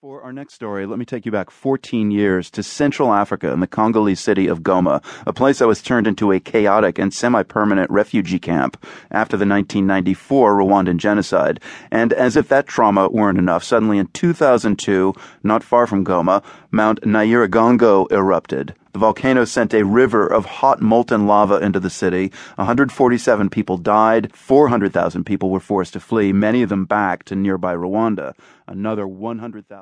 For our next story, let me take you back 14 years to Central Africa and the Congolese city of Goma, a place that was turned into a chaotic and semi permanent refugee camp after the 1994 Rwandan genocide. And as if that trauma weren't enough, suddenly in 2002, not far from Goma, Mount Nyiragongo erupted. The volcano sent a river of hot molten lava into the city. 147 people died. 400,000 people were forced to flee, many of them back to nearby Rwanda. Another 100,000.